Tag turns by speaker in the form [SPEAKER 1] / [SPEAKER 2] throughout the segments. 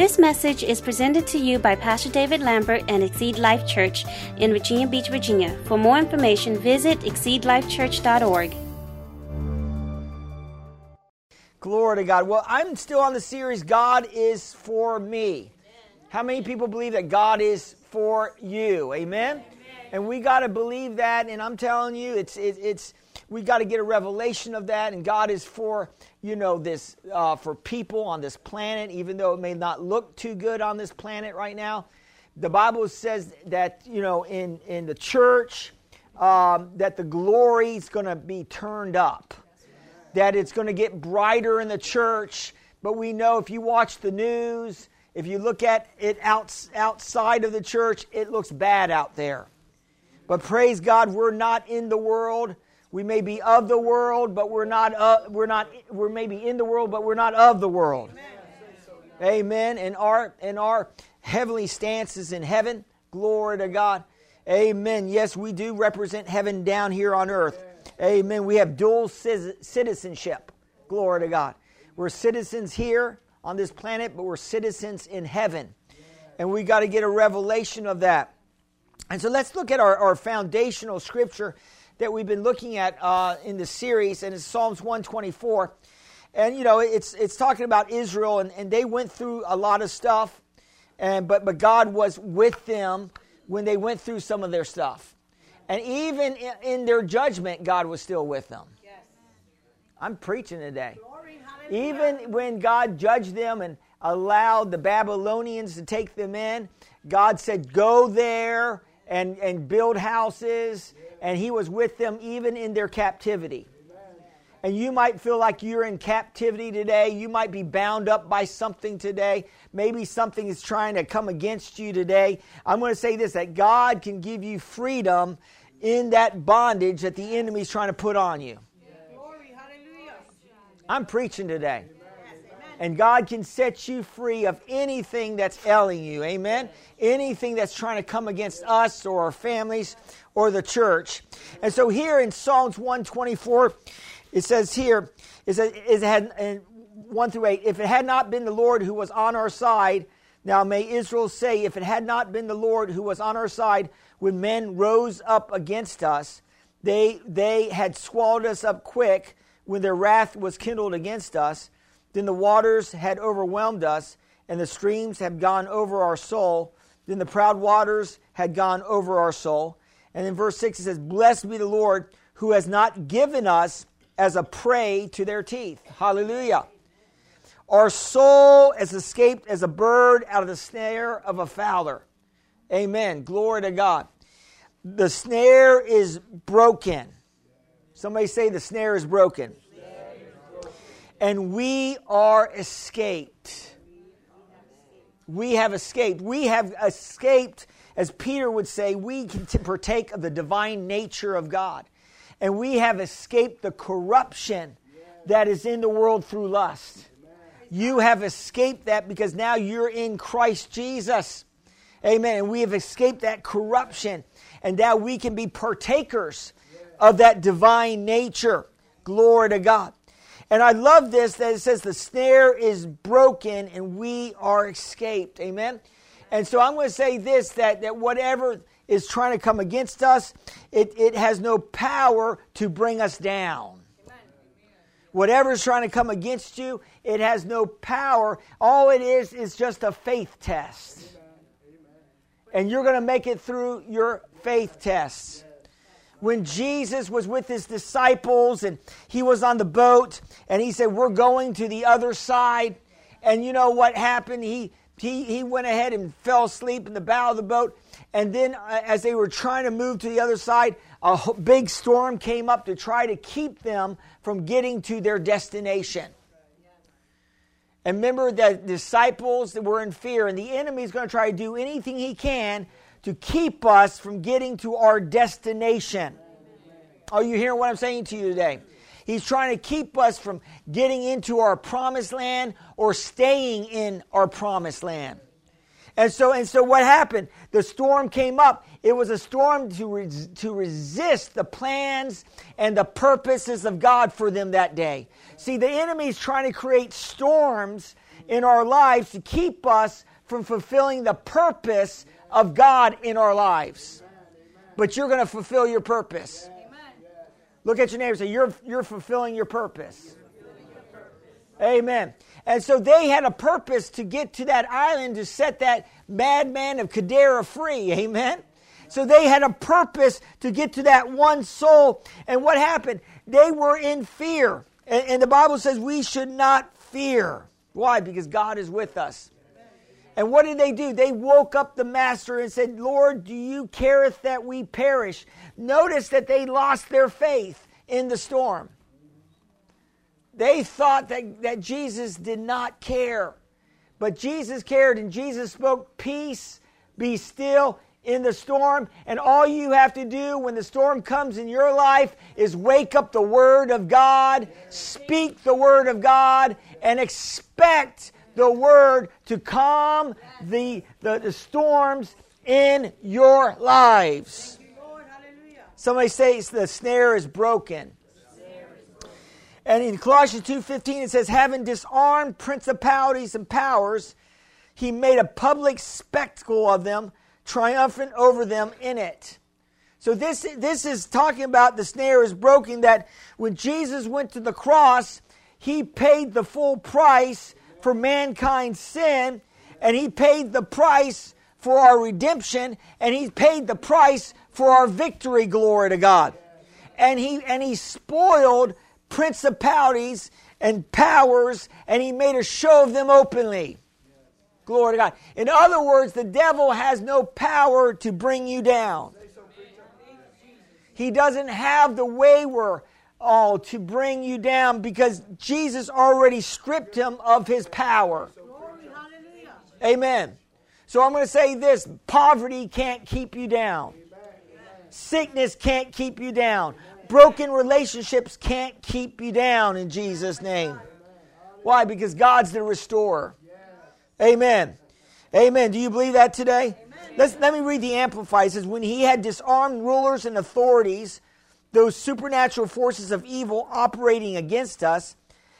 [SPEAKER 1] This message is presented to you by Pastor David Lambert and Exceed Life Church in Virginia Beach, Virginia. For more information, visit exceedlifechurch.org.
[SPEAKER 2] Glory to God. Well, I'm still on the series God is for me. How many people believe that God is for you? Amen. And we got to believe that. And I'm telling you, it's it, it's we got to get a revelation of that. And God is for you know this uh, for people on this planet, even though it may not look too good on this planet right now. The Bible says that you know in in the church um, that the glory is going to be turned up that it's going to get brighter in the church. But we know if you watch the news, if you look at it out, outside of the church, it looks bad out there. But praise God, we're not in the world. We may be of the world, but we're not. Uh, we're not. We're maybe in the world, but we're not of the world. Amen. Amen. And our and our heavenly stance is in heaven. Glory to God. Amen. Yes, we do represent heaven down here on earth. Amen. We have dual citizenship. Glory to God. We're citizens here on this planet, but we're citizens in heaven. And we got to get a revelation of that. And so let's look at our, our foundational scripture that we've been looking at uh, in the series, and it's Psalms 124. And you know, it's it's talking about Israel, and, and they went through a lot of stuff, and but but God was with them when they went through some of their stuff. And even in their judgment, God was still with them. Yes. I'm preaching today. Glory, even when God judged them and allowed the Babylonians to take them in, God said, Go there and, and build houses. And He was with them even in their captivity. And you might feel like you're in captivity today. You might be bound up by something today. Maybe something is trying to come against you today. I'm going to say this that God can give you freedom in that bondage that the enemy's trying to put on you. I'm preaching today. And God can set you free of anything that's ailing you. Amen. Anything that's trying to come against us or our families or the church. And so here in Psalms 124, it says here, it says, it had, 1 through 8, if it had not been the Lord who was on our side, now may Israel say, if it had not been the Lord who was on our side, when men rose up against us, they, they had swallowed us up quick when their wrath was kindled against us. Then the waters had overwhelmed us, and the streams had gone over our soul. Then the proud waters had gone over our soul. And in verse 6 it says, Blessed be the Lord who has not given us as a prey to their teeth. Hallelujah. Our soul has escaped as a bird out of the snare of a fowler. Amen. Glory to God. The snare is broken. Somebody say the snare is broken. And we are escaped. We have escaped. We have escaped, as Peter would say, we can partake of the divine nature of God. And we have escaped the corruption that is in the world through lust. You have escaped that because now you're in Christ Jesus. Amen. And we have escaped that corruption. And now we can be partakers of that divine nature. Glory to God. And I love this that it says the snare is broken and we are escaped. Amen. And so I'm going to say this that, that whatever is trying to come against us, it, it has no power to bring us down. Whatever is trying to come against you, it has no power. All it is is just a faith test and you're going to make it through your faith tests. When Jesus was with his disciples and he was on the boat and he said, We're going to the other side. And you know what happened? He, he, he went ahead and fell asleep in the bow of the boat. And then, uh, as they were trying to move to the other side, a big storm came up to try to keep them from getting to their destination. And remember that disciples were in fear, and the enemy is going to try to do anything he can to keep us from getting to our destination. Are you hearing what I'm saying to you today? He's trying to keep us from getting into our promised land or staying in our promised land. And so, and so what happened? The storm came up. It was a storm to, res- to resist the plans and the purposes of God for them that day. See, the enemy is trying to create storms in our lives to keep us from fulfilling the purpose of God in our lives. But you're going to fulfill your purpose. Look at your neighbor say, you're, you're fulfilling your purpose. Amen. And so they had a purpose to get to that island to set that madman of Gadara free. Amen. So they had a purpose to get to that one soul. And what happened? They were in fear. And, and the Bible says we should not fear. Why? Because God is with us. And what did they do? They woke up the master and said, Lord, do you careth that we perish? Notice that they lost their faith in the storm. They thought that, that Jesus did not care. But Jesus cared, and Jesus spoke, Peace, be still in the storm. And all you have to do when the storm comes in your life is wake up the Word of God, speak the Word of God, and expect the Word to calm the, the, the storms in your lives. Somebody says the snare is broken. And in Colossians 2:15 it says having disarmed principalities and powers he made a public spectacle of them triumphant over them in it. So this this is talking about the snare is broken that when Jesus went to the cross he paid the full price for mankind's sin and he paid the price for our redemption and he paid the price for our victory glory to God. And he and he spoiled principalities and powers, and he made a show of them openly. Glory to God. In other words, the devil has no power to bring you down. He doesn't have the wayward all to bring you down because Jesus already stripped him of his power. Amen. So I'm going to say this poverty can't keep you down, sickness can't keep you down. Broken relationships can't keep you down in Jesus' name. Why? Because God's the restorer. Amen. Amen. Do you believe that today? Let's, let me read the Amplified. It says, When he had disarmed rulers and authorities, those supernatural forces of evil operating against us,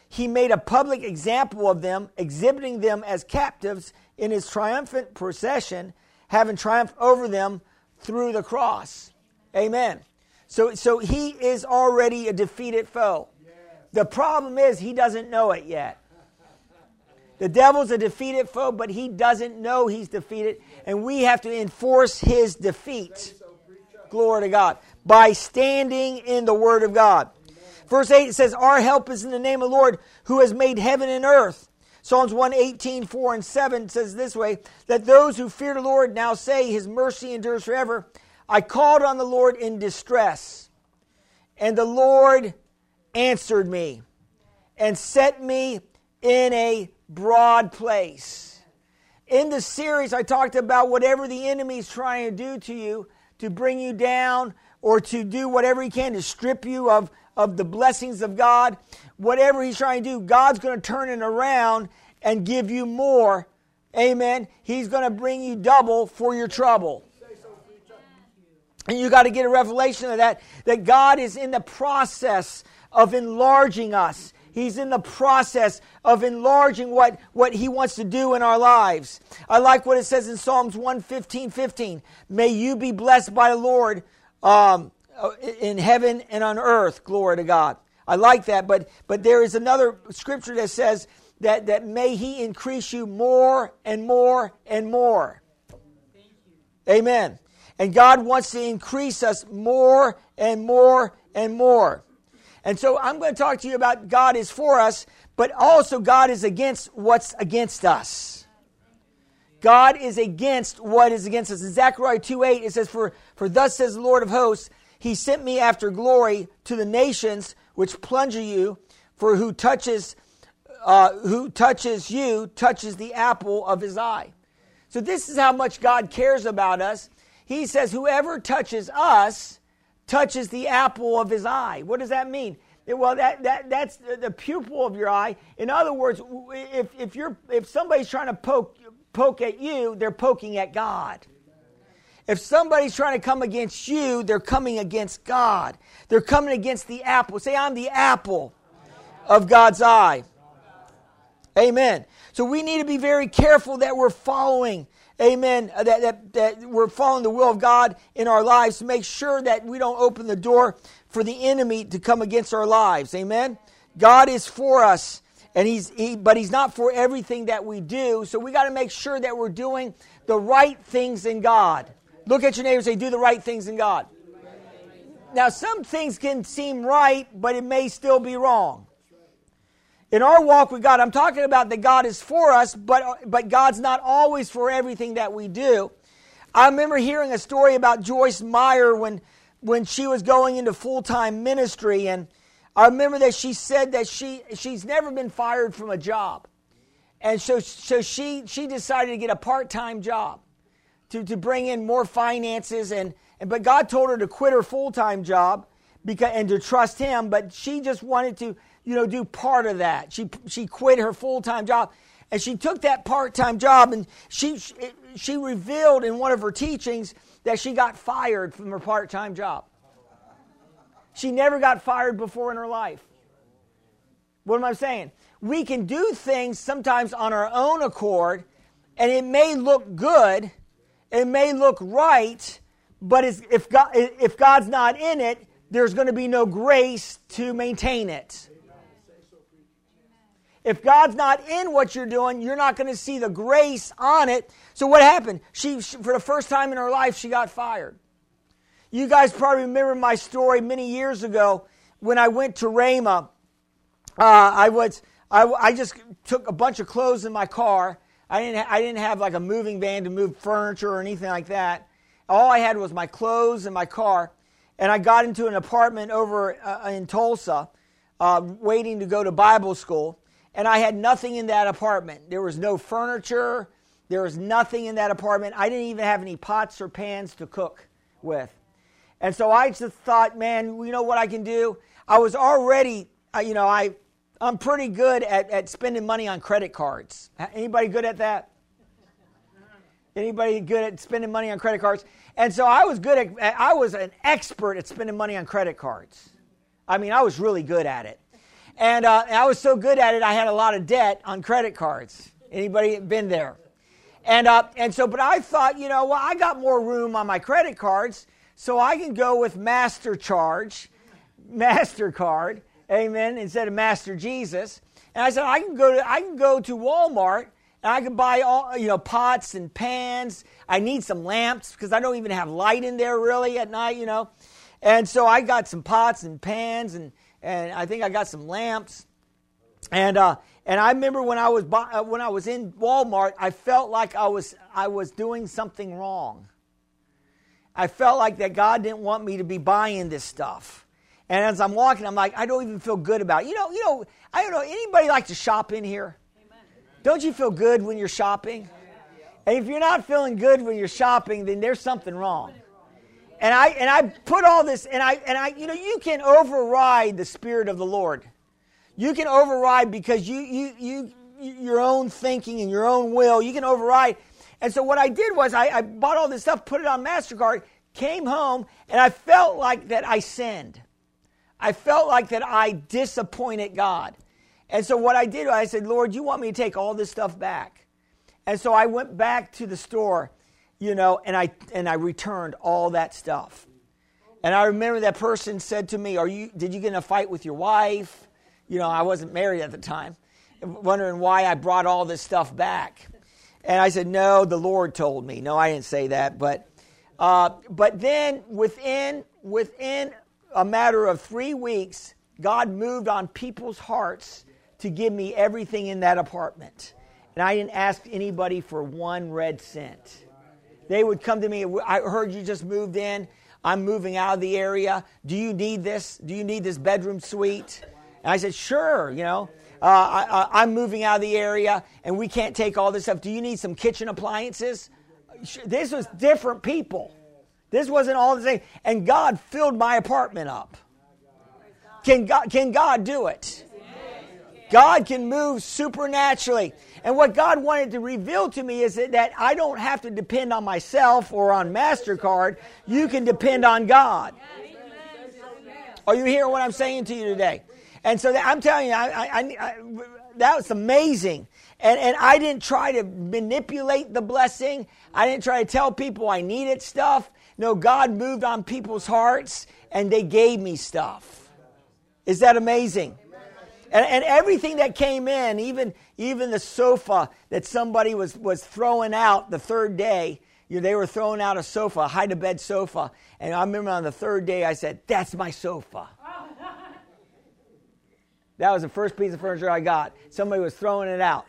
[SPEAKER 2] he made a public example of them, exhibiting them as captives in his triumphant procession, having triumphed over them through the cross. Amen. So, so he is already a defeated foe. The problem is he doesn't know it yet. The devil's a defeated foe, but he doesn't know he's defeated, and we have to enforce his defeat. Glory to God. By standing in the Word of God. Verse 8 it says, Our help is in the name of the Lord who has made heaven and earth. Psalms 118, 4 and 7 says this way that those who fear the Lord now say, His mercy endures forever. I called on the Lord in distress, and the Lord answered me and set me in a broad place. In the series, I talked about whatever the enemy is trying to do to you to bring you down or to do whatever he can to strip you of, of the blessings of God. Whatever he's trying to do, God's going to turn it around and give you more. Amen. He's going to bring you double for your trouble. And you got to get a revelation of that, that God is in the process of enlarging us. He's in the process of enlarging what, what he wants to do in our lives. I like what it says in Psalms 115, 15. May you be blessed by the Lord um, in heaven and on earth. Glory to God. I like that, but, but there is another scripture that says that, that may he increase you more and more and more. Amen. And God wants to increase us more and more and more. And so I'm going to talk to you about God is for us, but also God is against what's against us. God is against what is against us. In Zechariah 2 8, it says, for, for thus says the Lord of hosts, He sent me after glory to the nations which plunger you, for who touches uh, who touches you touches the apple of his eye. So this is how much God cares about us he says, Whoever touches us touches the apple of his eye. What does that mean? Well, that, that, that's the pupil of your eye. In other words, if, if, you're, if somebody's trying to poke, poke at you, they're poking at God. If somebody's trying to come against you, they're coming against God. They're coming against the apple. Say, I'm the apple of God's eye. Amen. So we need to be very careful that we're following, amen, uh, that, that, that we're following the will of God in our lives to make sure that we don't open the door for the enemy to come against our lives. Amen. God is for us and he's he, but he's not for everything that we do. So we got to make sure that we're doing the right things in god. Look at your neighbor and say do the right things in god. Now some things can seem right but it may still be wrong. In our walk with god i'm talking about that god is for us but but god's not always for everything that we do. I remember hearing a story about joyce meyer when when she was going into full-time ministry and I remember that she said that she she's never been fired from a job. And so, so she, she decided to get a part time job to, to bring in more finances. And, and, but God told her to quit her full time job because, and to trust Him. But she just wanted to you know, do part of that. She, she quit her full time job. And she took that part time job and she, she revealed in one of her teachings that she got fired from her part time job. She never got fired before in her life. What am I saying? We can do things sometimes on our own accord, and it may look good, it may look right, but if, God, if God's not in it, there's going to be no grace to maintain it. If God's not in what you're doing, you're not going to see the grace on it. So what happened? She, for the first time in her life, she got fired. You guys probably remember my story many years ago when I went to Rhema. Uh, I was I, I just took a bunch of clothes in my car. I didn't I didn't have like a moving van to move furniture or anything like that. All I had was my clothes and my car, and I got into an apartment over uh, in Tulsa, uh, waiting to go to Bible school. And I had nothing in that apartment. There was no furniture. There was nothing in that apartment. I didn't even have any pots or pans to cook with. And so I just thought, man, you know what I can do? I was already, uh, you know, I, I'm pretty good at, at spending money on credit cards. Anybody good at that? Anybody good at spending money on credit cards? And so I was good at, I was an expert at spending money on credit cards. I mean, I was really good at it. And, uh, I was so good at it, I had a lot of debt on credit cards. Anybody been there? And, uh, and so, but I thought, you know, well, I got more room on my credit cards so I can go with Master Charge, MasterCard, amen, instead of Master Jesus. And I said, I can go to, I can go to Walmart and I can buy all, you know, pots and pans. I need some lamps because I don't even have light in there really at night, you know. And so I got some pots and pans and, and I think I got some lamps. And, uh, and I remember when I was, uh, when I was in Walmart, I felt like I was, I was doing something wrong. I felt like that God didn't want me to be buying this stuff. And as I'm walking, I'm like, I don't even feel good about it. You know, you know, I don't know, anybody like to shop in here? Amen. Don't you feel good when you're shopping? And if you're not feeling good when you're shopping, then there's something wrong. And I and I put all this and I and I you know you can override the spirit of the Lord. You can override because you you you your own thinking and your own will, you can override and so what I did was I, I bought all this stuff, put it on MasterCard, came home, and I felt like that I sinned. I felt like that I disappointed God. And so what I did, I said, Lord, you want me to take all this stuff back. And so I went back to the store, you know, and I and I returned all that stuff. And I remember that person said to me, Are you did you get in a fight with your wife? You know, I wasn't married at the time, wondering why I brought all this stuff back. And I said, No, the Lord told me. No, I didn't say that. But, uh, but then within, within a matter of three weeks, God moved on people's hearts to give me everything in that apartment. And I didn't ask anybody for one red cent. They would come to me, I heard you just moved in. I'm moving out of the area. Do you need this? Do you need this bedroom suite? And I said, Sure, you know uh, I, am moving out of the area and we can't take all this stuff. Do you need some kitchen appliances? This was different people. This wasn't all the same. And God filled my apartment up. Can God, can God do it? God can move supernaturally. And what God wanted to reveal to me is that I don't have to depend on myself or on MasterCard. You can depend on God. Are you hearing what I'm saying to you today? And so that, I'm telling you, I, I, I, that was amazing. And, and I didn't try to manipulate the blessing. I didn't try to tell people I needed stuff. No, God moved on people's hearts and they gave me stuff. Is that amazing? And, and everything that came in, even, even the sofa that somebody was, was throwing out the third day, you know, they were throwing out a sofa, a hide to bed sofa. And I remember on the third day, I said, That's my sofa. That was the first piece of furniture I got. Somebody was throwing it out.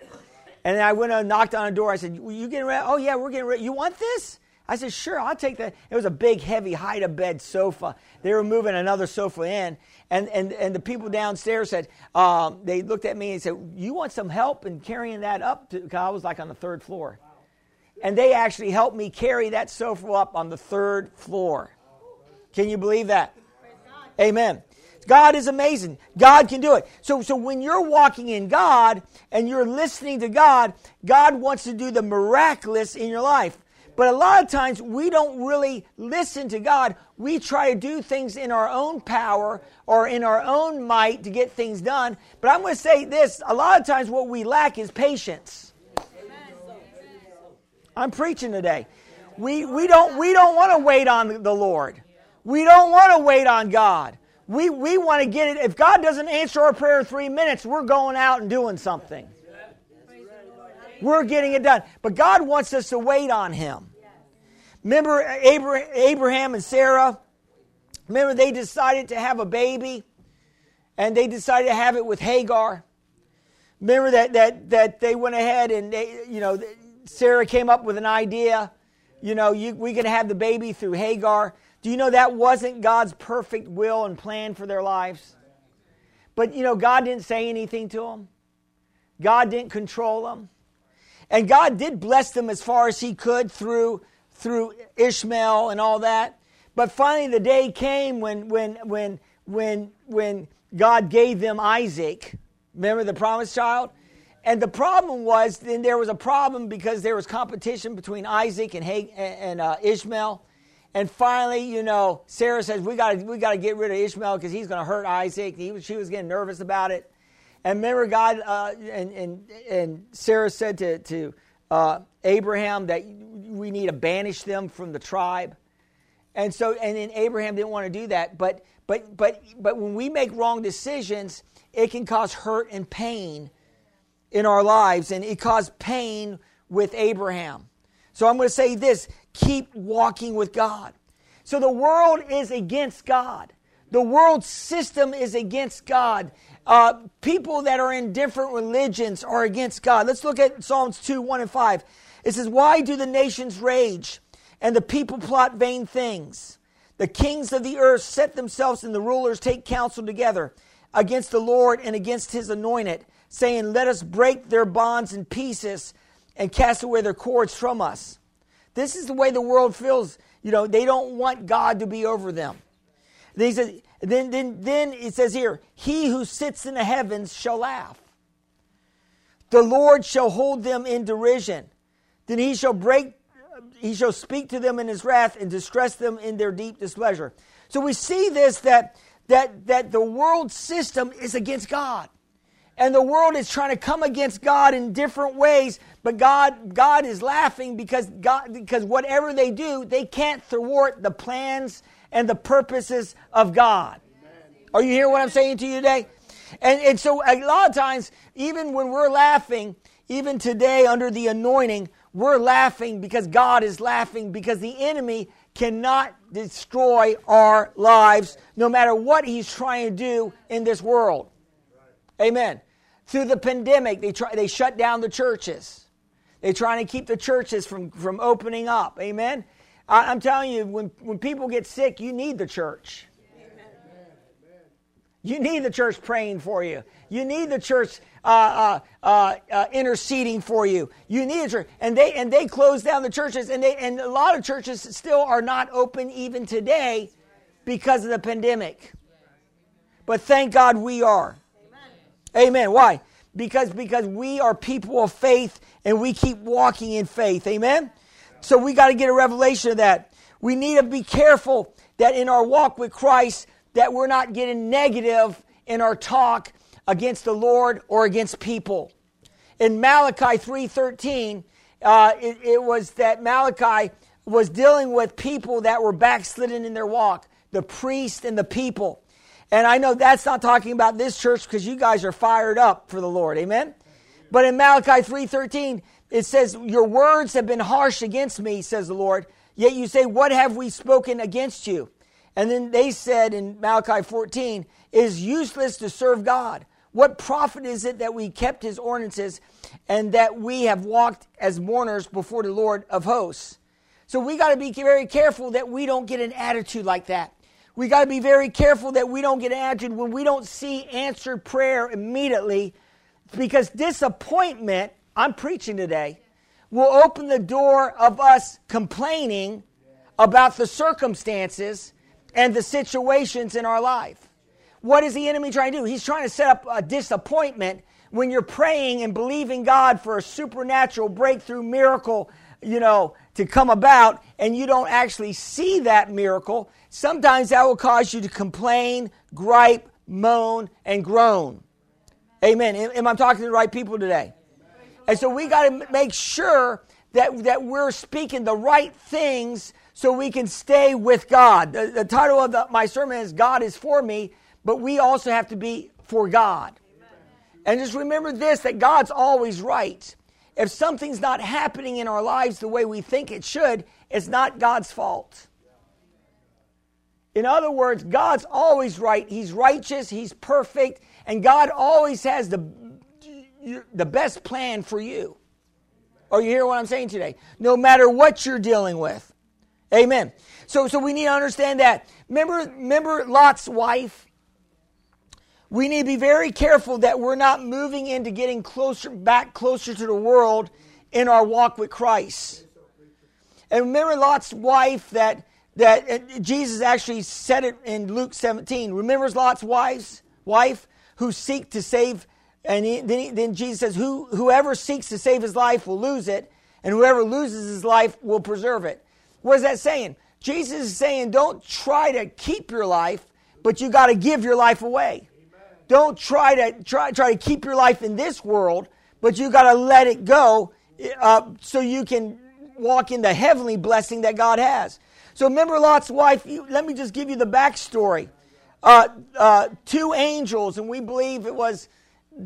[SPEAKER 2] And then I went and knocked on a door. I said, You getting ready? Oh, yeah, we're getting ready. You want this? I said, Sure, I'll take that. It was a big, heavy, hide to bed sofa. They were moving another sofa in. And, and, and the people downstairs said, um, They looked at me and said, You want some help in carrying that up? Because I was like on the third floor. And they actually helped me carry that sofa up on the third floor. Can you believe that? Amen. God is amazing. God can do it. So, so when you're walking in God and you're listening to God, God wants to do the miraculous in your life. But a lot of times we don't really listen to God. We try to do things in our own power or in our own might to get things done. But I'm going to say this a lot of times what we lack is patience. I'm preaching today. We, we don't, we don't want to wait on the Lord. We don't want to wait on God. We, we want to get it. If God doesn't answer our prayer in three minutes, we're going out and doing something. We're getting it done. But God wants us to wait on Him. Remember Abraham and Sarah? Remember they decided to have a baby and they decided to have it with Hagar. Remember that, that, that they went ahead and they, you know, Sarah came up with an idea. You know, you, we can have the baby through Hagar. Do you know that wasn't God's perfect will and plan for their lives? But, you know, God didn't say anything to them, God didn't control them. And God did bless them as far as He could through, through Ishmael and all that. But finally, the day came when, when, when, when, when God gave them Isaac. Remember the promised child? And the problem was, then there was a problem because there was competition between Isaac and, and uh, Ishmael. And finally, you know, Sarah says, we got we to get rid of Ishmael because he's going to hurt Isaac. He she was getting nervous about it. And remember, God uh, and, and, and Sarah said to, to uh, Abraham that we need to banish them from the tribe. And so, and then Abraham didn't want to do that. But, but, but, but when we make wrong decisions, it can cause hurt and pain in our lives. And it caused pain with Abraham. So I'm going to say this keep walking with God. So the world is against God. The world system is against God. Uh, people that are in different religions are against God. Let's look at Psalms 2 1 and 5. It says, Why do the nations rage and the people plot vain things? The kings of the earth set themselves and the rulers take counsel together against the Lord and against his anointed, saying, Let us break their bonds in pieces and cast away their cords from us. This is the way the world feels. You know, they don't want God to be over them. Then, he says, then, then, then it says here, He who sits in the heavens shall laugh. The Lord shall hold them in derision. Then he shall break, he shall speak to them in his wrath and distress them in their deep displeasure. So we see this that that that the world system is against God. And the world is trying to come against God in different ways but God, God is laughing because God, because whatever they do, they can't thwart the plans and the purposes of God. Are you hearing what I'm saying to you today? And, and so a lot of times, even when we're laughing, even today under the anointing, we're laughing because God is laughing because the enemy cannot destroy our lives no matter what he's trying to do in this world. Amen. Through the pandemic, they, try, they shut down the churches. They're trying to keep the churches from, from opening up. Amen? I, am telling you, when, when people get sick, you need the church. You need the church praying for you. You need the church uh, uh, uh, uh, interceding for you. You need a church, and they and they close down the churches, and they and a lot of churches still are not open even today because of the pandemic. But thank God we are. Amen. Why? because because we are people of faith and we keep walking in faith. Amen. So we got to get a revelation of that. We need to be careful that in our walk with Christ that we're not getting negative in our talk against the Lord or against people. In Malachi 3:13, uh, it, it was that Malachi was dealing with people that were backslidden in their walk, the priest and the people. And I know that's not talking about this church because you guys are fired up for the Lord. Amen. But in Malachi 3:13, it says, "Your words have been harsh against me," says the Lord. Yet you say, "What have we spoken against you?" And then they said in Malachi 14, "It is useless to serve God. What profit is it that we kept his ordinances and that we have walked as mourners before the Lord of hosts?" So we got to be very careful that we don't get an attitude like that. We got to be very careful that we don't get attitude when we don't see answered prayer immediately because disappointment, I'm preaching today, will open the door of us complaining about the circumstances and the situations in our life. What is the enemy trying to do? He's trying to set up a disappointment when you're praying and believing God for a supernatural breakthrough miracle, you know, to come about and you don't actually see that miracle. Sometimes that will cause you to complain, gripe, moan, and groan. Amen. Am I talking to the right people today? And so we got to make sure that, that we're speaking the right things so we can stay with God. The, the title of the, my sermon is God is for me, but we also have to be for God. And just remember this that God's always right. If something's not happening in our lives the way we think it should, it's not God's fault. In other words, God's always right. He's righteous, He's perfect, and God always has the, the best plan for you. Are you hear what I'm saying today? No matter what you're dealing with. Amen. So, so we need to understand that. Remember, remember Lot's wife? We need to be very careful that we're not moving into getting closer, back closer to the world in our walk with Christ. And remember Lot's wife that, that Jesus actually said it in Luke 17. Remembers Lot's wife's wife who seek to save, and he, then, he, then Jesus says, Who, whoever seeks to save his life will lose it, and whoever loses his life will preserve it. What is that saying? Jesus is saying, don't try to keep your life, but you got to give your life away. Amen. Don't try to try try to keep your life in this world, but you got to let it go uh, so you can walk in the heavenly blessing that God has. So remember Lot's wife. You, let me just give you the backstory. Uh, uh, two angels, and we believe it was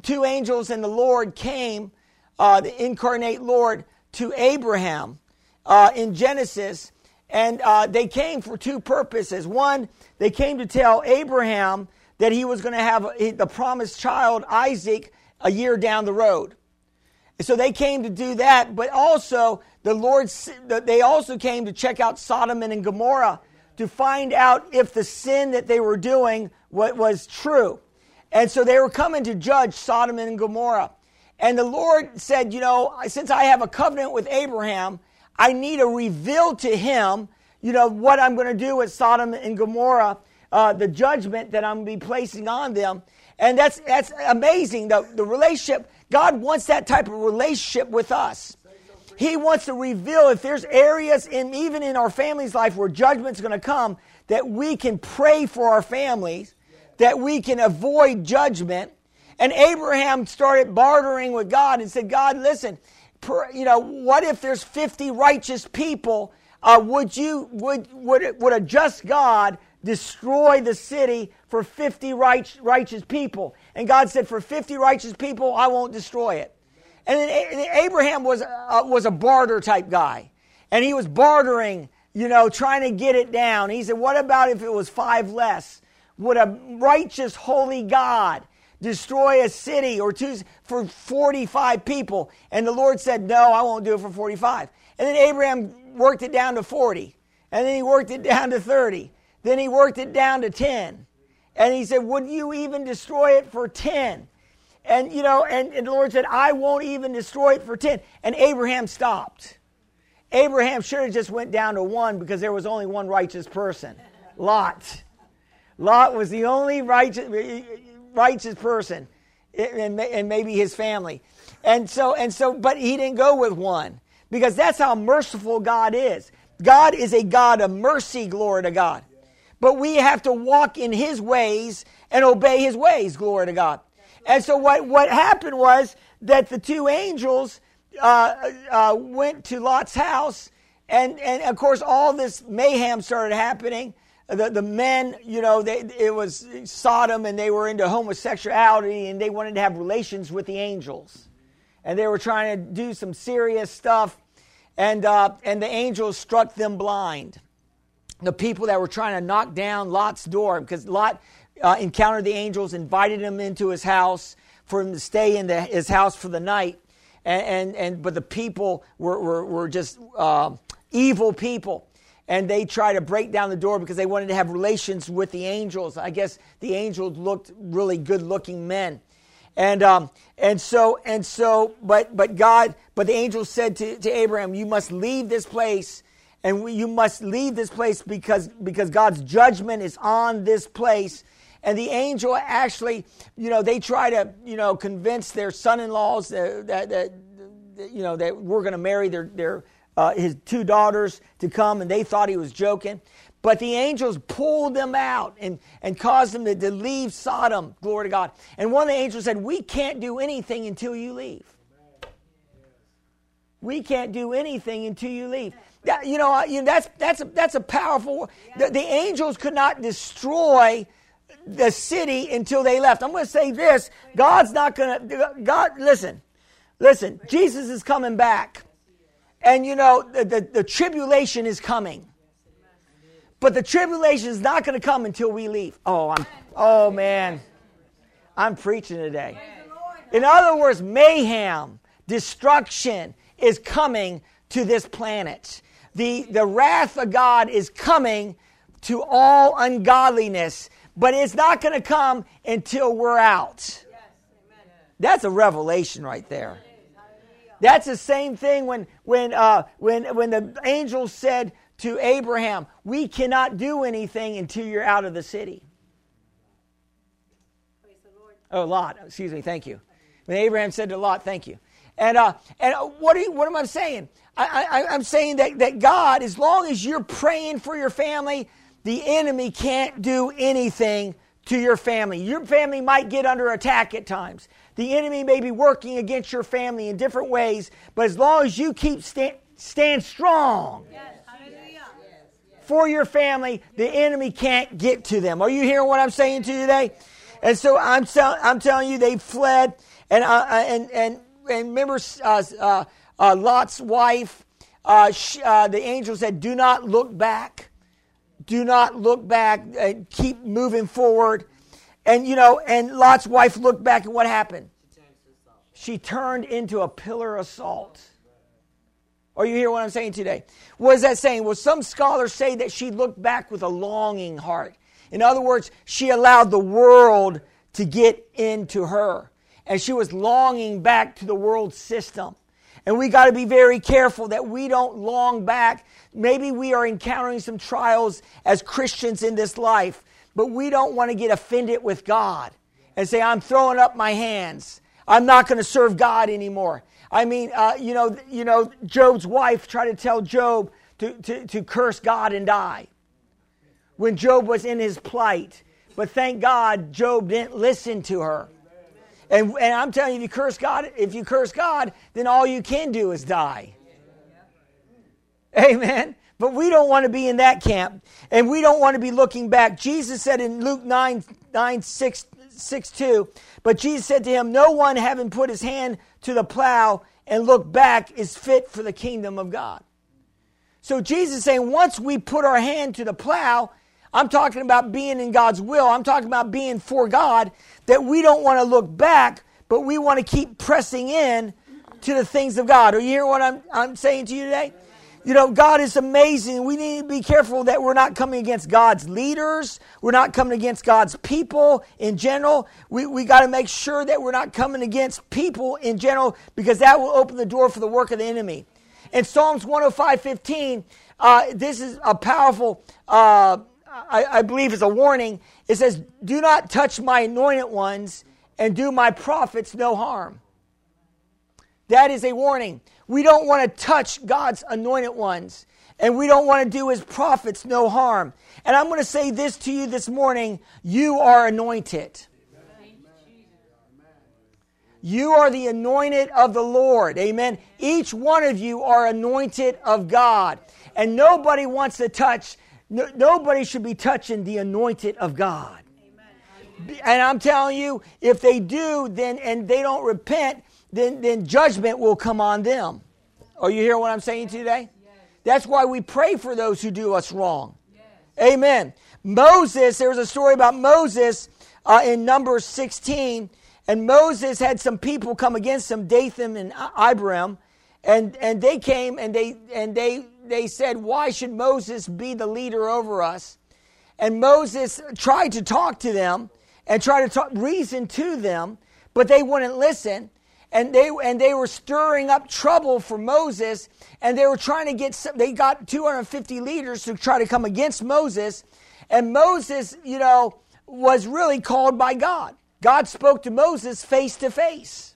[SPEAKER 2] two angels, and the Lord came, uh, the incarnate Lord, to Abraham uh, in Genesis, and uh, they came for two purposes. One, they came to tell Abraham that he was going to have the promised child, Isaac, a year down the road. So they came to do that, but also the Lord, they also came to check out Sodom and Gomorrah to find out if the sin that they were doing was true. And so they were coming to judge Sodom and Gomorrah. And the Lord said, You know, since I have a covenant with Abraham, I need to reveal to him, you know, what I'm going to do with Sodom and Gomorrah, uh, the judgment that I'm going to be placing on them. And that's, that's amazing. The, the relationship, God wants that type of relationship with us. He wants to reveal if there's areas in even in our family's life where judgment's going to come, that we can pray for our families, that we can avoid judgment. And Abraham started bartering with God and said, God, listen, you know, what if there's 50 righteous people? Uh, would you, would, would, would a just God destroy the city for 50 right, righteous people? And God said, for 50 righteous people, I won't destroy it. And then Abraham was, uh, was a barter type guy. And he was bartering, you know, trying to get it down. He said, what about if it was five less? Would a righteous, holy God destroy a city or two for 45 people. And the Lord said, No, I won't do it for 45. And then Abraham worked it down to 40. And then he worked it down to 30. Then he worked it down to 10. And he said, Would you even destroy it for 10? And, you know, and, and the Lord said, I won't even destroy it for 10. And Abraham stopped. Abraham should have just went down to one because there was only one righteous person Lot. Lot was the only righteous righteous person. Eh, and, and maybe his family. And so, and so, but he didn't go with one because that's how merciful God is. God is a God of mercy, glory to God. But we have to walk in his ways and obey his ways, glory to God. And so what, what happened was that the two angels uh, uh, went to Lot's house, and, and of course, all this mayhem started happening. The, the men, you know, they, it was Sodom, and they were into homosexuality, and they wanted to have relations with the angels. And they were trying to do some serious stuff, and, uh, and the angels struck them blind. The people that were trying to knock down Lot's door, because Lot uh, encountered the angels, invited him into his house for him to stay in the, his house for the night and, and, and but the people were, were, were just uh, evil people and they tried to break down the door because they wanted to have relations with the angels. I guess the angels looked really good looking men. And, um, and so, and so, but, but God, but the angel said to, to Abraham, you must leave this place and we, you must leave this place because, because God's judgment is on this place. And the angel actually, you know, they try to, you know, convince their son-in-laws that, that, that you know, that we're going to marry their, their, uh, his two daughters to come, and they thought he was joking. But the angels pulled them out and, and caused them to, to leave Sodom, glory to God. And one of the angels said, We can't do anything until you leave. We can't do anything until you leave. That, you know, you know that's, that's, a, that's a powerful. The, the angels could not destroy the city until they left. I'm going to say this God's not going to, God, listen, listen, Jesus is coming back. And you know, the, the, the tribulation is coming. But the tribulation is not going to come until we leave. Oh, I'm, oh man, I'm preaching today. In other words, mayhem, destruction is coming to this planet. The, the wrath of God is coming to all ungodliness but it's not going to come until we're out. That's a revelation right there. That's the same thing when when uh, when when the angel said to Abraham, "We cannot do anything until you're out of the city." Oh, Lot. Excuse me. Thank you. When Abraham said to Lot, "Thank you," and uh, and what you, what am I saying? I, I, I'm saying that that God, as long as you're praying for your family, the enemy can't do anything to your family. Your family might get under attack at times. The enemy may be working against your family in different ways, but as long as you keep stand, stand strong yes. for your family, the enemy can't get to them. Are you hearing what I'm saying to you today? And so I'm, I'm telling you, they fled. And, uh, uh, and, and, and remember uh, uh, uh Lot's wife, uh, she, the angel said, Do not look back do not look back and keep moving forward. And, you know, and Lot's wife looked back and what happened? She turned into a pillar of salt. Are you hear what I'm saying today? What is that saying? Well, some scholars say that she looked back with a longing heart. In other words, she allowed the world to get into her. And she was longing back to the world system. And we got to be very careful that we don't long back. Maybe we are encountering some trials as Christians in this life, but we don't want to get offended with God and say, I'm throwing up my hands. I'm not going to serve God anymore. I mean, uh, you, know, you know, Job's wife tried to tell Job to, to, to curse God and die when Job was in his plight. But thank God Job didn't listen to her. And, and I'm telling you, if you curse God, if you curse God, then all you can do is die. Amen. But we don't want to be in that camp. And we don't want to be looking back. Jesus said in Luke 9, 9 6, 6 2, but Jesus said to him, No one having put his hand to the plow and looked back is fit for the kingdom of God. So Jesus saying, once we put our hand to the plow, I'm talking about being in God's will. I'm talking about being for God, that we don't want to look back, but we want to keep pressing in to the things of God. Are you hearing what I'm, I'm saying to you today? You know, God is amazing. We need to be careful that we're not coming against God's leaders. We're not coming against God's people in general. We, we got to make sure that we're not coming against people in general because that will open the door for the work of the enemy. In Psalms 105 15, uh, this is a powerful uh, I, I believe is a warning. It says, Do not touch my anointed ones and do my prophets no harm. That is a warning. We don't want to touch God's anointed ones, and we don't want to do his prophets no harm. And I'm going to say this to you this morning you are anointed. You are the anointed of the Lord. Amen. Each one of you are anointed of God. And nobody wants to touch, no, nobody should be touching the anointed of God. And I'm telling you, if they do, then and they don't repent, then, then judgment will come on them. Are you hearing what I'm saying today? That's why we pray for those who do us wrong. Amen. Moses, there was a story about Moses uh, in Numbers 16 and Moses had some people come against him, Dathan and Abiram, and, and they came and they and they they said, Why should Moses be the leader over us? And Moses tried to talk to them and try to talk reason to them, but they wouldn't listen. And they and they were stirring up trouble for Moses, and they were trying to get some, they got 250 leaders to try to come against Moses, and Moses, you know, was really called by God. God spoke to Moses face to face.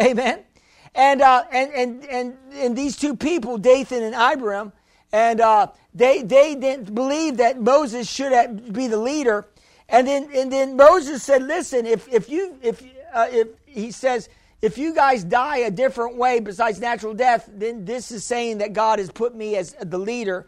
[SPEAKER 2] Amen. And, uh, and, and, and, and these two people, Dathan and Abiram, and uh, they, they didn't believe that Moses should be the leader. And then, and then Moses said, listen, if, if you, if, uh, if, he says, if you guys die a different way besides natural death, then this is saying that God has put me as the leader.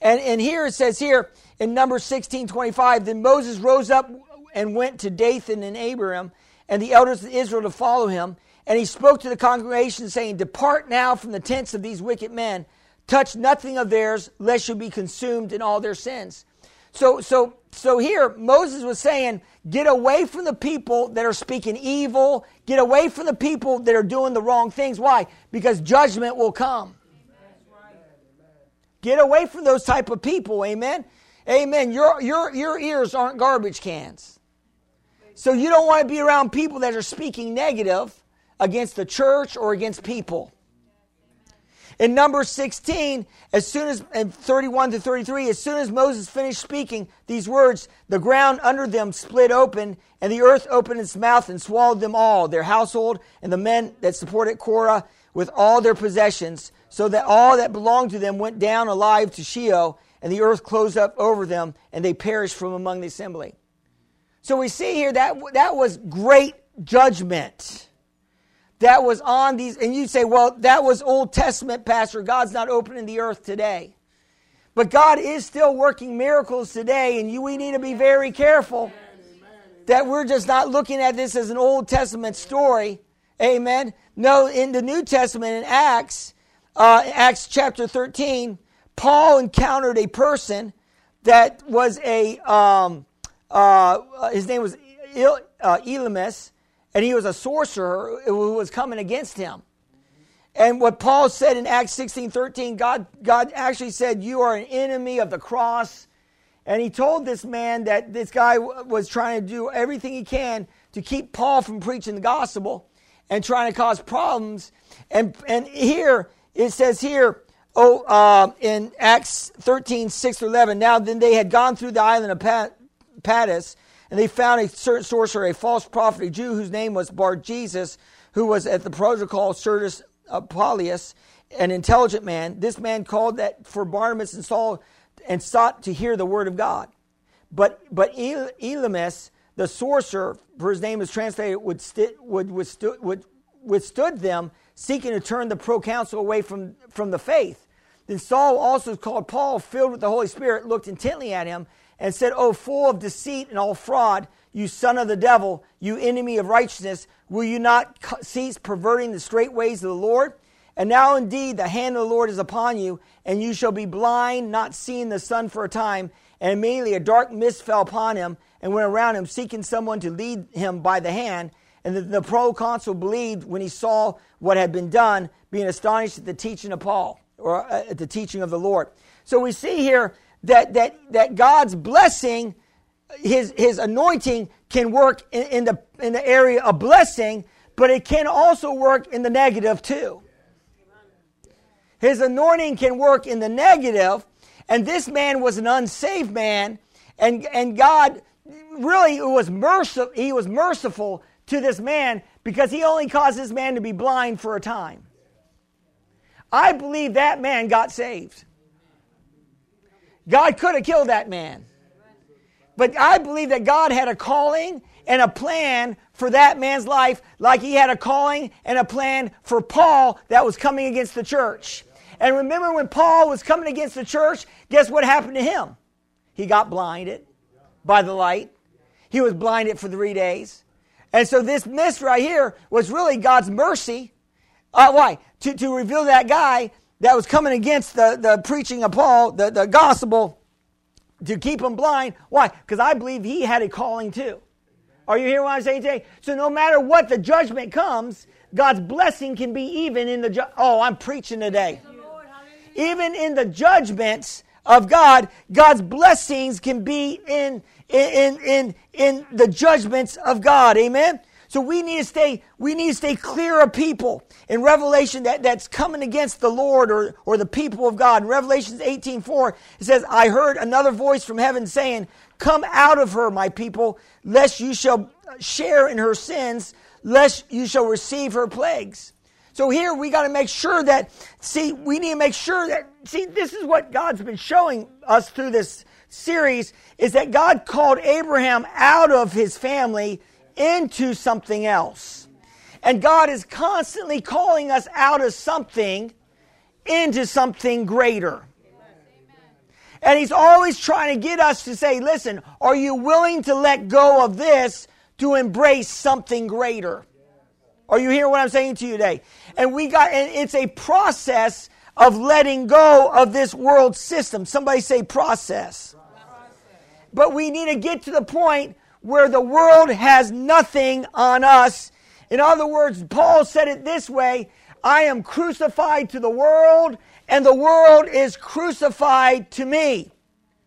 [SPEAKER 2] And, and here it says here in number 16, 25, then Moses rose up and went to Dathan and Abiram and the elders of Israel to follow him. And he spoke to the congregation, saying, Depart now from the tents of these wicked men. Touch nothing of theirs, lest you be consumed in all their sins. So, so, so here, Moses was saying, Get away from the people that are speaking evil. Get away from the people that are doing the wrong things. Why? Because judgment will come. Get away from those type of people. Amen. Amen. Your, your, your ears aren't garbage cans. So you don't want to be around people that are speaking negative against the church or against people. In number 16, as soon as, and 31 to 33, as soon as Moses finished speaking these words, the ground under them split open, and the earth opened its mouth and swallowed them all, their household, and the men that supported Korah with all their possessions, so that all that belonged to them went down alive to Sheol, and the earth closed up over them, and they perished from among the assembly. So we see here that that was great judgment. That was on these, and you say, well, that was Old Testament, Pastor. God's not opening the earth today. But God is still working miracles today, and you, we need to be very careful that we're just not looking at this as an Old Testament story. Amen. No, in the New Testament, in Acts, uh, Acts chapter 13, Paul encountered a person that was a um, uh, his name was Il, uh, and he was a sorcerer who was coming against him. And what Paul said in Acts 16 13, God, God actually said, You are an enemy of the cross. And he told this man that this guy was trying to do everything he can to keep Paul from preaching the gospel and trying to cause problems. And, and here, it says here, oh, uh, in Acts 13, 6 to 11, now then they had gone through the island of Pat, and they found a certain sorcerer, a false prophet, a Jew whose name was Bar Jesus, who was at the proconsul Sergius Paulus, an intelligent man. This man called that for Barnabas and Saul and sought to hear the word of God. But but Elymas, the sorcerer, for his name is translated, would, sti- would, withstood, would withstood them, seeking to turn the proconsul away from, from the faith. Then Saul also called Paul, filled with the Holy Spirit, looked intently at him and said, O full of deceit and all fraud, you son of the devil, you enemy of righteousness, will you not cease perverting the straight ways of the Lord? And now indeed the hand of the Lord is upon you, and you shall be blind, not seeing the sun for a time. And immediately a dark mist fell upon him and went around him, seeking someone to lead him by the hand. And the, the proconsul believed when he saw what had been done, being astonished at the teaching of Paul, or uh, at the teaching of the Lord. So we see here that, that, that God's blessing, his, his anointing can work in, in, the, in the area of blessing, but it can also work in the negative too. His anointing can work in the negative, and this man was an unsaved man, and, and God really was merciful, he was merciful to this man because he only caused this man to be blind for a time. I believe that man got saved. God could have killed that man. But I believe that God had a calling and a plan for that man's life, like he had a calling and a plan for Paul that was coming against the church. And remember when Paul was coming against the church, guess what happened to him? He got blinded by the light. He was blinded for three days. And so this mist right here was really God's mercy. Uh, why? To, to reveal that guy that was coming against the, the preaching of Paul, the, the gospel, to keep him blind. Why? Because I believe he had a calling too. Are you hearing what I'm saying today? So no matter what the judgment comes, God's blessing can be even in the ju- oh, I'm preaching today. Even in the judgments of God, God's blessings can be in in in in the judgments of God. Amen. So we need to stay we need to stay clear of people in Revelation that, that's coming against the Lord or, or the people of God. In Revelations 18:4, it says, I heard another voice from heaven saying, Come out of her, my people, lest you shall share in her sins, lest you shall receive her plagues. So here we got to make sure that, see, we need to make sure that, see, this is what God's been showing us through this series is that God called Abraham out of his family into something else. And God is constantly calling us out of something into something greater. And He's always trying to get us to say, listen, are you willing to let go of this to embrace something greater? Are you hearing what I'm saying to you today? And we got, and it's a process of letting go of this world system. Somebody say process. But we need to get to the point where the world has nothing on us. In other words, Paul said it this way I am crucified to the world, and the world is crucified to me.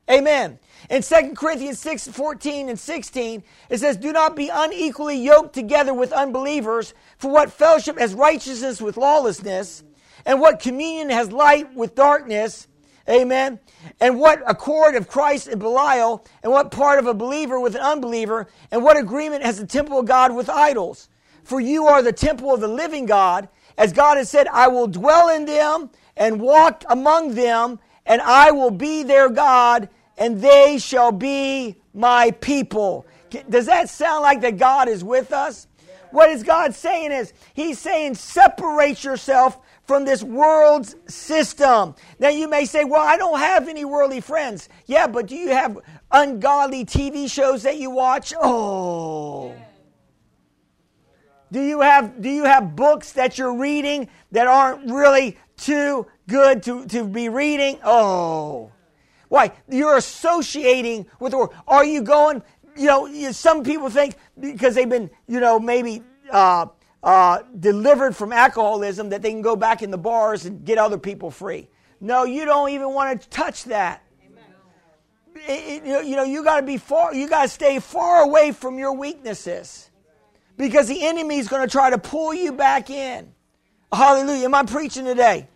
[SPEAKER 2] Amen. In 2 Corinthians 6 14 and 16, it says, Do not be unequally yoked together with unbelievers, for what fellowship has righteousness with lawlessness, and what communion has light with darkness. Amen. And what accord of Christ and Belial, and what part of a believer with an unbeliever, and what agreement has the temple of God with idols? For you are the temple of the living God. As God has said, I will dwell in them and walk among them, and I will be their God, and they shall be my people. Does that sound like that God is with us? What is God saying is, He's saying, separate yourself from this world's system. Now you may say, well, I don't have any worldly friends. Yeah, but do you have ungodly TV shows that you watch? Oh. Do you have do you have books that you're reading that aren't really too good to, to be reading? Oh. Why? You're associating with the world. Are you going, you know, some people think because they've been, you know, maybe uh, uh, delivered from alcoholism that they can go back in the bars and get other people free. No, you don't even want to touch that. It, it, you know, you got to be far. You got to stay far away from your weaknesses, because the enemy is going to try to pull you back in. Hallelujah! Am I preaching today?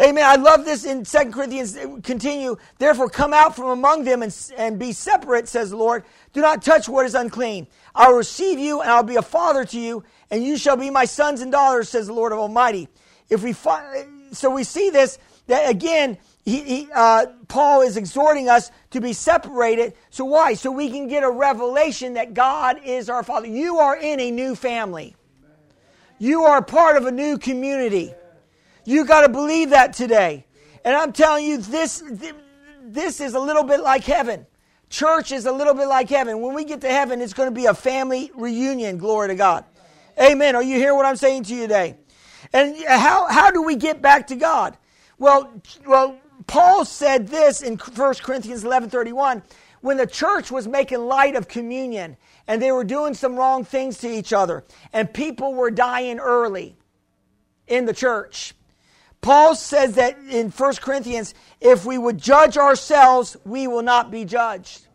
[SPEAKER 2] Amen. I love this in 2 Corinthians. Continue. Therefore, come out from among them and, and be separate, says the Lord. Do not touch what is unclean. I will receive you, and I'll be a father to you, and you shall be my sons and daughters, says the Lord of Almighty. If we so we see this that again, he, he, uh, Paul is exhorting us to be separated. So why? So we can get a revelation that God is our Father. You are in a new family. You are part of a new community. You got to believe that today. And I'm telling you, this this is a little bit like heaven. Church is a little bit like heaven. When we get to heaven, it's going to be a family reunion. Glory to God. Amen. Are you hearing what I'm saying to you today? And how, how do we get back to God? Well, well, Paul said this in 1 Corinthians 11 31 when the church was making light of communion and they were doing some wrong things to each other and people were dying early in the church. Paul says that in 1 Corinthians, if we would judge ourselves, we will not be judged.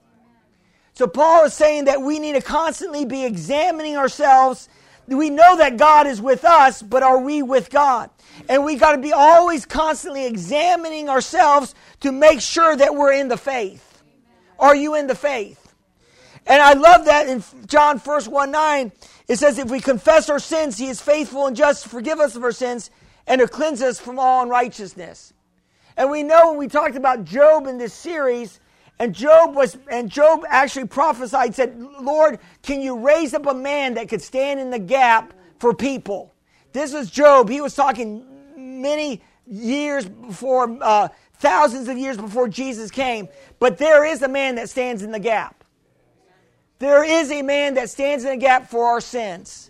[SPEAKER 2] So Paul is saying that we need to constantly be examining ourselves we know that God is with us, but are we with God? And we got to be always constantly examining ourselves to make sure that we're in the faith. Are you in the faith? And I love that in John 1 1 9, It says, if we confess our sins, he is faithful and just to forgive us of our sins and to cleanse us from all unrighteousness. And we know when we talked about Job in this series, and Job was, and Job actually prophesied, said, Lord, can you raise up a man that could stand in the gap for people? This was Job. He was talking many years before, uh, thousands of years before Jesus came. But there is a man that stands in the gap. There is a man that stands in the gap for our sins.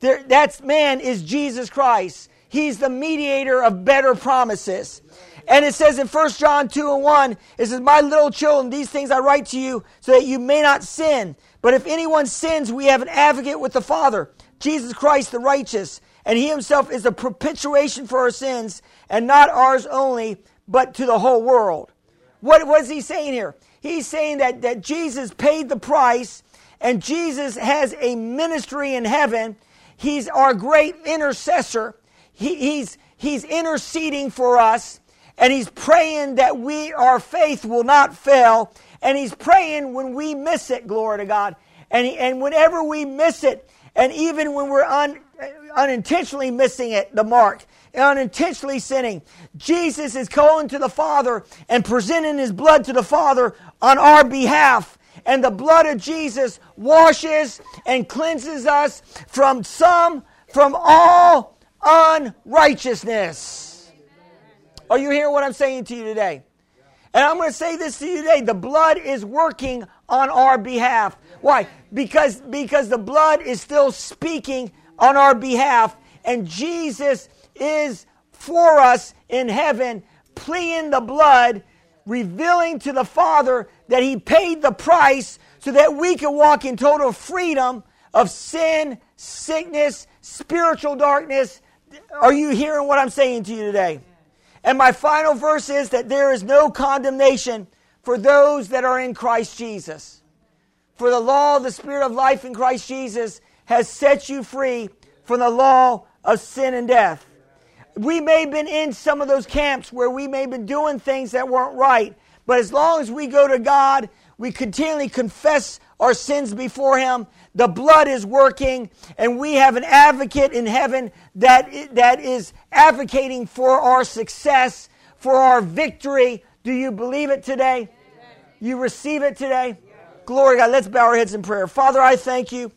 [SPEAKER 2] There, that man is Jesus Christ. He's the mediator of better promises. And it says in 1 John 2 and 1, it says, My little children, these things I write to you so that you may not sin. But if anyone sins, we have an advocate with the Father, Jesus Christ the righteous. And he himself is a propitiation for our sins, and not ours only, but to the whole world. What was he saying here? He's saying that, that Jesus paid the price, and Jesus has a ministry in heaven. He's our great intercessor. He, he's, he's interceding for us and he's praying that we our faith will not fail and he's praying when we miss it glory to god and, he, and whenever we miss it and even when we're un, unintentionally missing it the mark unintentionally sinning jesus is calling to the father and presenting his blood to the father on our behalf and the blood of jesus washes and cleanses us from some from all unrighteousness are you hearing what I'm saying to you today? And I'm going to say this to you today. The blood is working on our behalf. Why? Because, because the blood is still speaking on our behalf. And Jesus is for us in heaven, pleading the blood, revealing to the Father that He paid the price so that we can walk in total freedom of sin, sickness, spiritual darkness. Are you hearing what I'm saying to you today? And my final verse is that there is no condemnation for those that are in Christ Jesus. For the law of the Spirit of life in Christ Jesus has set you free from the law of sin and death. We may have been in some of those camps where we may have been doing things that weren't right, but as long as we go to God, we continually confess our sins before Him, the blood is working, and we have an advocate in heaven that, that is advocating for our success, for our victory. Do you believe it today? You receive it today? Glory God. Let's bow our heads in prayer. Father, I thank you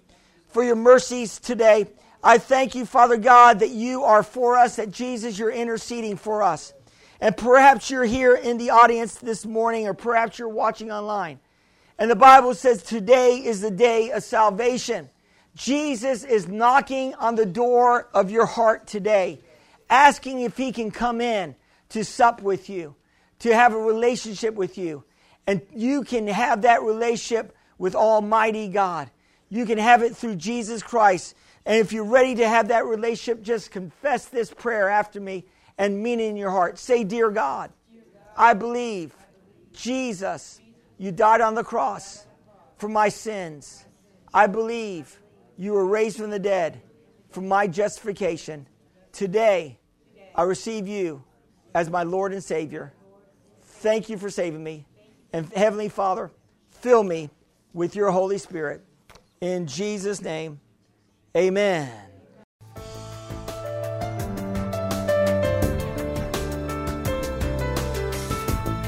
[SPEAKER 2] for your mercies today. I thank you, Father God, that you are for us, that Jesus, you're interceding for us. And perhaps you're here in the audience this morning, or perhaps you're watching online. And the Bible says today is the day of salvation. Jesus is knocking on the door of your heart today, asking if he can come in to sup with you, to have a relationship with you. And you can have that relationship with Almighty God. You can have it through Jesus Christ. And if you're ready to have that relationship, just confess this prayer after me and mean it in your heart. Say, Dear God, I believe Jesus you died on the cross for my sins. I believe you were raised from the dead for my justification. Today, I receive you as my Lord and Savior. Thank you for saving me. And Heavenly Father, fill me with your Holy Spirit. In Jesus' name, amen.